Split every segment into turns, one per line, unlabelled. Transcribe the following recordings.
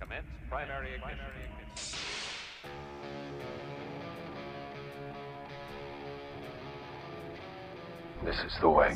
Commence primary ignition.
This is the way.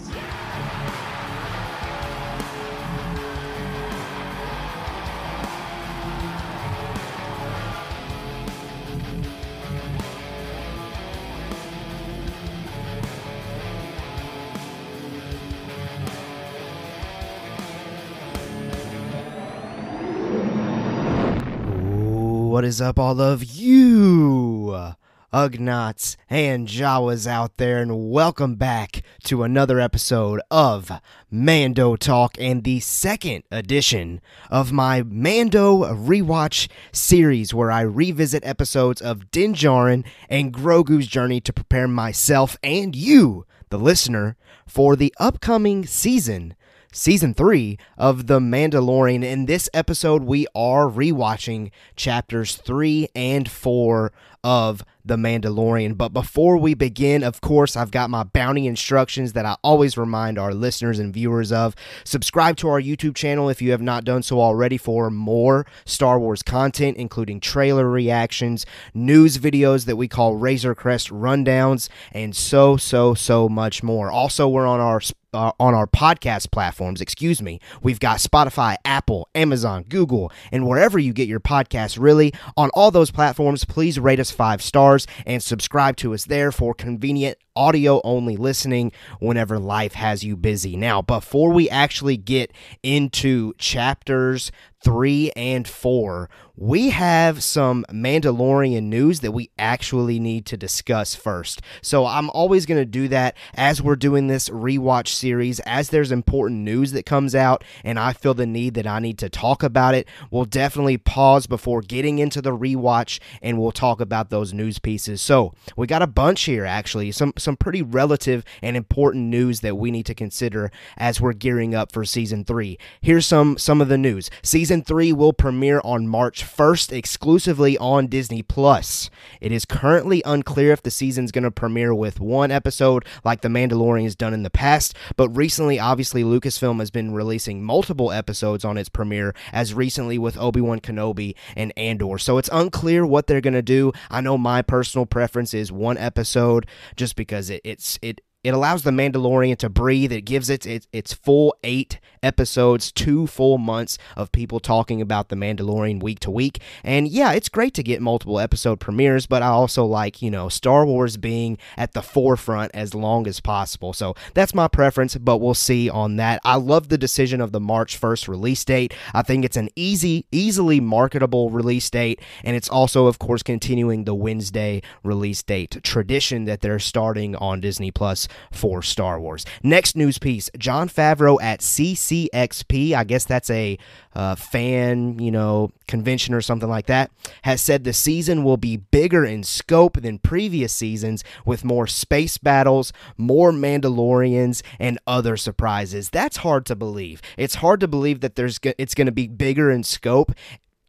What is up, all of you Ugnaughts and Jawas out there, and welcome back to another episode of Mando Talk and the second edition of my Mando rewatch series, where I revisit episodes of Din Djarin and Grogu's journey to prepare myself and you, the listener, for the upcoming season season three of The Mandalorian. In this episode, we are rewatching chapters three and four of The Mandalorian. But before we begin, of course, I've got my bounty instructions that I always remind our listeners and viewers of. Subscribe to our YouTube channel if you have not done so already for more Star Wars content, including trailer reactions, news videos that we call Razor Crest rundowns, and so, so, so much more. Also, we're on our uh, on our podcast platforms, excuse me. We've got Spotify, Apple, Amazon, Google, and wherever you get your podcasts, really. On all those platforms, please rate us five stars and subscribe to us there for convenient audio only listening whenever life has you busy. Now, before we actually get into chapters three and four, we have some Mandalorian news that we actually need to discuss first. So I'm always going to do that as we're doing this rewatch series, as there's important news that comes out, and I feel the need that I need to talk about it. We'll definitely pause before getting into the rewatch and we'll talk about those news pieces. So we got a bunch here, actually, some, some pretty relative and important news that we need to consider as we're gearing up for season three. Here's some, some of the news. Season three will premiere on March 1st exclusively on Disney Plus. It is currently unclear if the season's going to premiere with one episode like The Mandalorian has done in the past, but recently, obviously, Lucasfilm has been releasing multiple episodes on its premiere, as recently with Obi Wan Kenobi and Andor. So it's unclear what they're going to do. I know my personal preference is one episode just because it, it's it it allows the Mandalorian to breathe. It gives it its, its full eight episodes, two full months of people talking about the Mandalorian week to week. And yeah, it's great to get multiple episode premieres, but I also like, you know, Star Wars being at the forefront as long as possible. So that's my preference, but we'll see on that. I love the decision of the March 1st release date. I think it's an easy, easily marketable release date, and it's also, of course, continuing the Wednesday release date tradition that they're starting on Disney Plus for Star Wars. Next news piece Jon Favreau at CCXP, I guess that's a uh, fan, you know, convention or something like that, has said the season will be bigger in scope than previous seasons with more space battles, more Mandalorians, and other surprises. That's hard to believe. It's hard to believe that there's it's going to be bigger in scope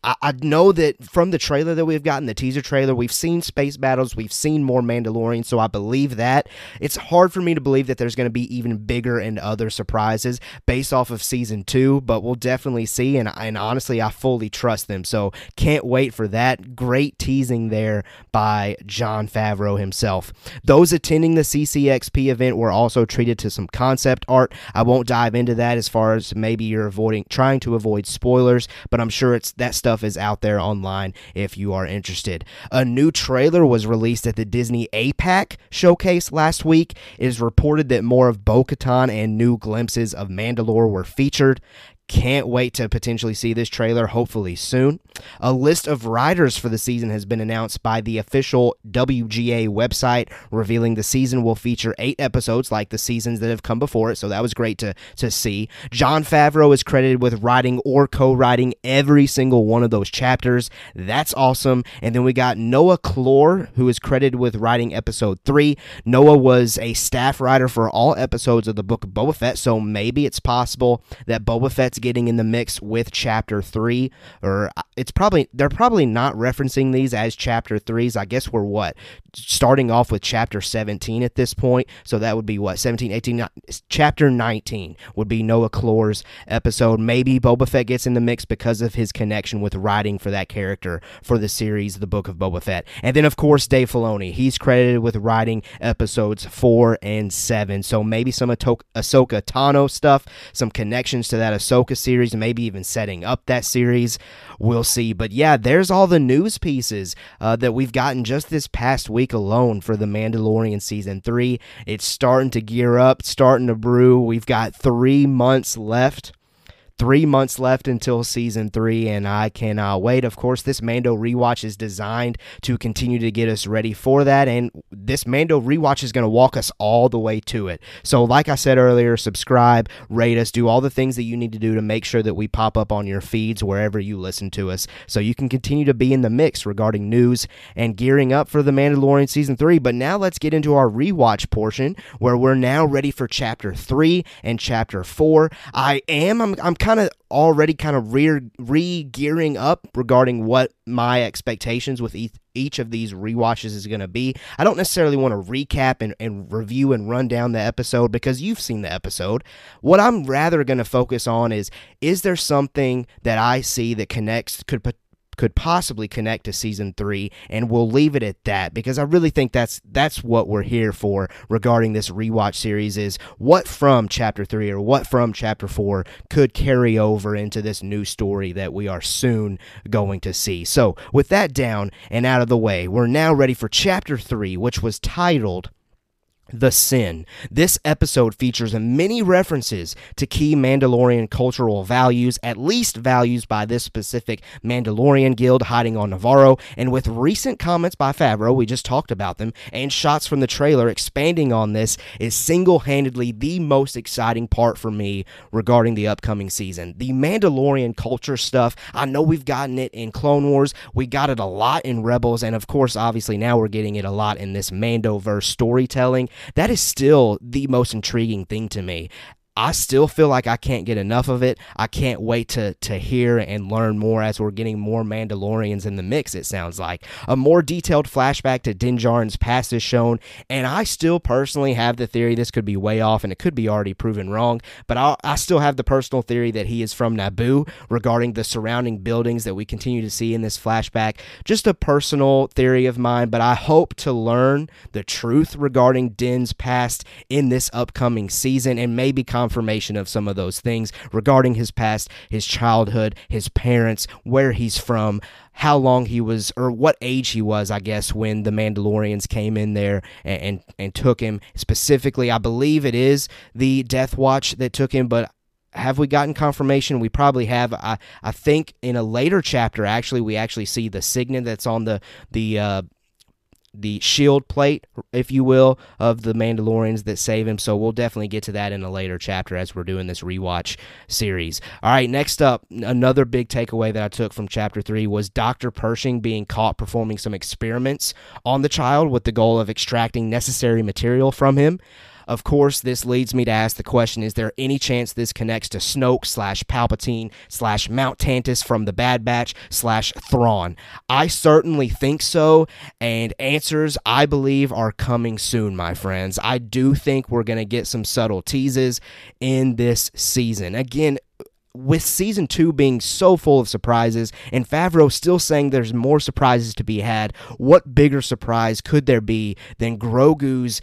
I, know that from the trailer that we've gotten, the teaser trailer, we've seen space battles, we've seen more Mandalorian, so I believe that. It's hard for me to believe that there's going to be even bigger and other surprises based off of season two, but we'll definitely see. And, and honestly, I fully trust them, so can't wait for that. Great teasing there by Jon Favreau himself. Those attending the CCXP event were also treated to some concept art. I won't dive into that as far as maybe you're avoiding, trying to avoid spoilers, but I'm sure it's that stuff stuff is out there online if you are interested. A new trailer was released at the Disney APAC showcase last week. It is reported that more of Bo Katan and new glimpses of Mandalore were featured. Can't wait to potentially see this trailer, hopefully soon. A list of writers for the season has been announced by the official WGA website, revealing the season will feature eight episodes like the seasons that have come before it. So that was great to, to see. Jon Favreau is credited with writing or co writing every single one of those chapters. That's awesome. And then we got Noah Kloor, who is credited with writing episode three. Noah was a staff writer for all episodes of the book of Boba Fett, so maybe it's possible that Boba Fett getting in the mix with chapter three, or uh, it's probably they're probably not referencing these as chapter threes. I guess we're what starting off with chapter 17 at this point. So that would be what 17, 18, chapter 19 would be Noah Kloor's episode. Maybe Boba Fett gets in the mix because of his connection with writing for that character for the series, The Book of Boba Fett. And then, of course, Dave Filoni. He's credited with writing episodes four and seven. So maybe some Ahsoka Tano stuff, some connections to that Ahsoka series, maybe even setting up that series. We'll see. But yeah, there's all the news pieces uh, that we've gotten just this past week alone for The Mandalorian season three. It's starting to gear up, starting to brew. We've got three months left three months left until season three, and I cannot uh, wait. Of course, this Mando rewatch is designed to continue to get us ready for that, and this Mando rewatch is going to walk us all the way to it. So, like I said earlier, subscribe, rate us, do all the things that you need to do to make sure that we pop up on your feeds wherever you listen to us, so you can continue to be in the mix regarding news and gearing up for the Mandalorian season three. But now let's get into our rewatch portion, where we're now ready for chapter three and chapter four. I am, I'm, I'm kind of already kind of re gearing up regarding what my expectations with each, each of these re-watches is going to be. I don't necessarily want to recap and, and review and run down the episode because you've seen the episode. What I'm rather going to focus on is is there something that I see that connects could could possibly connect to season three, and we'll leave it at that because I really think that's that's what we're here for regarding this rewatch series is what from chapter three or what from chapter four could carry over into this new story that we are soon going to see. So with that down and out of the way, we're now ready for chapter three, which was titled the Sin. This episode features many references to key Mandalorian cultural values, at least values by this specific Mandalorian guild hiding on Navarro, and with recent comments by Favreau, we just talked about them, and shots from the trailer expanding on this is single handedly the most exciting part for me regarding the upcoming season. The Mandalorian culture stuff, I know we've gotten it in Clone Wars, we got it a lot in Rebels, and of course, obviously, now we're getting it a lot in this Mandoverse storytelling that is still the most intriguing thing to me. I still feel like I can't get enough of it. I can't wait to to hear and learn more as we're getting more Mandalorians in the mix. It sounds like a more detailed flashback to Din Djarin's past is shown, and I still personally have the theory this could be way off and it could be already proven wrong. But I, I still have the personal theory that he is from Naboo regarding the surrounding buildings that we continue to see in this flashback. Just a personal theory of mine, but I hope to learn the truth regarding Din's past in this upcoming season and maybe confirmation of some of those things regarding his past, his childhood, his parents, where he's from, how long he was, or what age he was, I guess, when the Mandalorians came in there and, and, and took him. Specifically, I believe it is the Death Watch that took him, but have we gotten confirmation? We probably have. I I think in a later chapter, actually, we actually see the signet that's on the the uh, the shield plate, if you will, of the Mandalorians that save him. So we'll definitely get to that in a later chapter as we're doing this rewatch series. All right, next up, another big takeaway that I took from chapter three was Dr. Pershing being caught performing some experiments on the child with the goal of extracting necessary material from him. Of course, this leads me to ask the question is there any chance this connects to Snoke slash Palpatine slash Mount Tantiss from the Bad Batch slash Thrawn? I certainly think so, and answers I believe are coming soon, my friends. I do think we're going to get some subtle teases in this season. Again, with season two being so full of surprises and Favreau still saying there's more surprises to be had, what bigger surprise could there be than Grogu's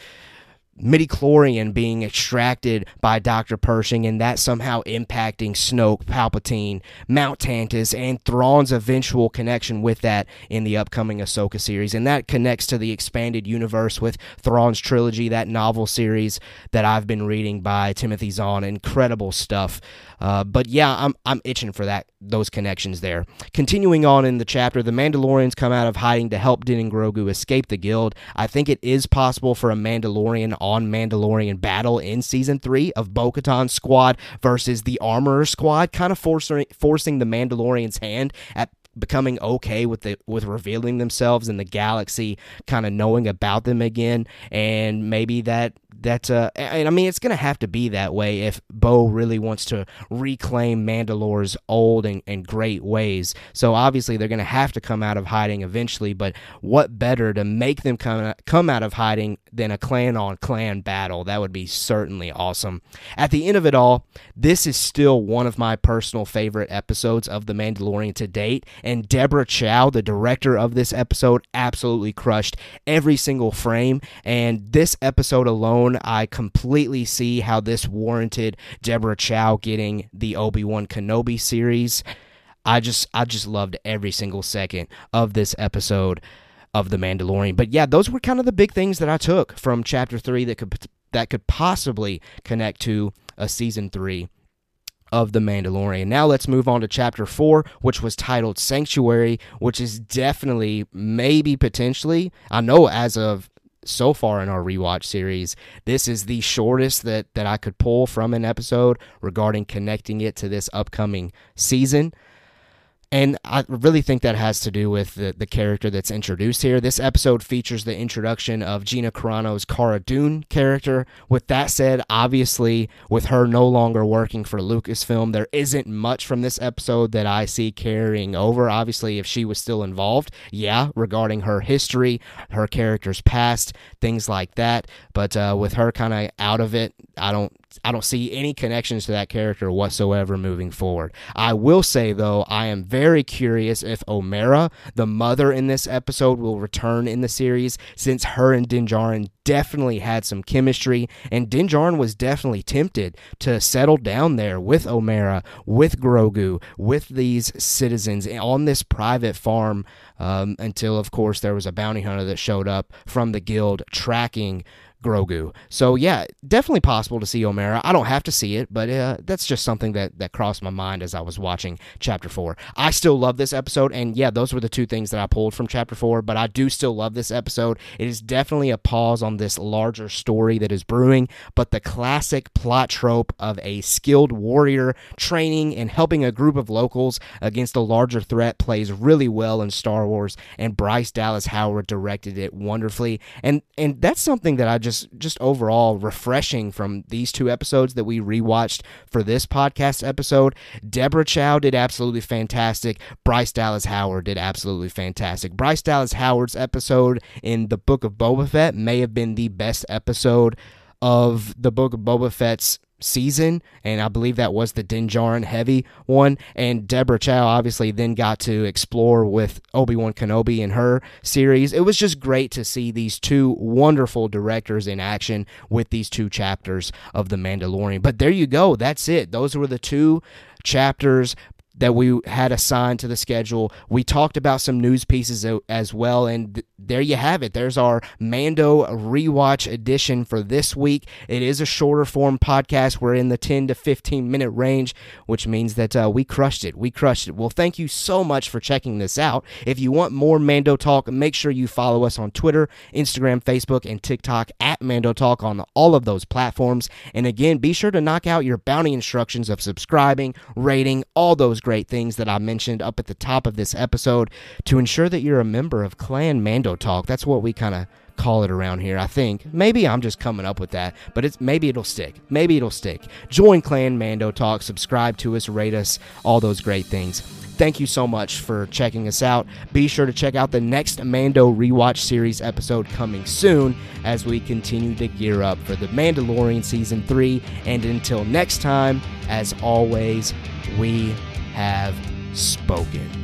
midichlorian being extracted by Dr. Pershing and that somehow impacting Snoke, Palpatine, Mount Tantiss, and Thrawn's eventual connection with that in the upcoming Ahsoka series. And that connects to the expanded universe with Thrawn's trilogy, that novel series that I've been reading by Timothy Zahn. Incredible stuff. Uh, but yeah, I'm I'm itching for that those connections there. Continuing on in the chapter, the Mandalorians come out of hiding to help Din and Grogu escape the guild. I think it is possible for a Mandalorian on Mandalorian battle in season three of Bo Katan's squad versus the Armorer squad, kind of forcing forcing the Mandalorian's hand at becoming okay with the with revealing themselves in the galaxy, kind of knowing about them again, and maybe that that uh, and I mean it's gonna have to be that way if Bo really wants to reclaim Mandalore's old and, and great ways. So obviously they're gonna have to come out of hiding eventually. But what better to make them come come out of hiding than a clan on clan battle? That would be certainly awesome. At the end of it all, this is still one of my personal favorite episodes of The Mandalorian to date, and Deborah Chow, the director of this episode, absolutely crushed every single frame. And this episode alone I completely see how this warranted Deborah Chow getting the Obi Wan Kenobi series. I just I just loved every single second of this episode of The Mandalorian. But yeah, those were kind of the big things that I took from chapter 3 that could that could possibly connect to a season 3 of The Mandalorian. Now let's move on to chapter 4, which was titled Sanctuary, which is definitely maybe potentially, I know as of so far in our rewatch series. This is the shortest that that I could pull from an episode regarding connecting it to this upcoming season. And I really think that has to do with the, the character that's introduced here. This episode features the introduction of Gina Carano's Cara Dune character. With that said, obviously, with her no longer working for Lucasfilm, there isn't much from this episode that I see carrying over. Obviously, if she was still involved, yeah, regarding her history, her character's past, things like that. But uh, with her kind of out of it, I don't I don't see any connections to that character whatsoever moving forward. I will say though, I am very curious if Omera, the mother in this episode, will return in the series since her and Din Djarin definitely had some chemistry and Din Djarin was definitely tempted to settle down there with Omera, with Grogu, with these citizens on this private farm um, until of course there was a bounty hunter that showed up from the guild tracking Grogu. So yeah, definitely possible to see Omera. I don't have to see it, but uh, that's just something that that crossed my mind as I was watching Chapter Four. I still love this episode, and yeah, those were the two things that I pulled from Chapter Four. But I do still love this episode. It is definitely a pause on this larger story that is brewing, but the classic plot trope of a skilled warrior training and helping a group of locals against a larger threat plays really well in Star Wars, and Bryce Dallas Howard directed it wonderfully, and and that's something that I just just just overall refreshing from these two episodes that we rewatched for this podcast episode. Deborah Chow did absolutely fantastic. Bryce Dallas Howard did absolutely fantastic. Bryce Dallas Howard's episode in the Book of Boba Fett may have been the best episode of the Book of Boba Fett's season, and I believe that was the Din Djarin heavy one. And Deborah Chow obviously then got to explore with Obi Wan Kenobi in her series. It was just great to see these two wonderful directors in action with these two chapters of The Mandalorian. But there you go. That's it. Those were the two chapters that we had assigned to the schedule. We talked about some news pieces as well, and th- there you have it. There's our Mando rewatch edition for this week. It is a shorter form podcast. We're in the 10 to 15 minute range, which means that uh, we crushed it. We crushed it. Well, thank you so much for checking this out. If you want more Mando Talk, make sure you follow us on Twitter, Instagram, Facebook, and TikTok at Mando Talk on all of those platforms. And again, be sure to knock out your bounty instructions of subscribing, rating, all those great things that I mentioned up at the top of this episode to ensure that you're a member of Clan Mando Talk. That's what we kind of call it around here, I think. Maybe I'm just coming up with that, but it's maybe it'll stick. Maybe it'll stick. Join Clan Mando Talk, subscribe to us, rate us, all those great things. Thank you so much for checking us out. Be sure to check out the next Mando rewatch series episode coming soon as we continue to gear up for The Mandalorian Season 3. And until next time, as always, we have spoken.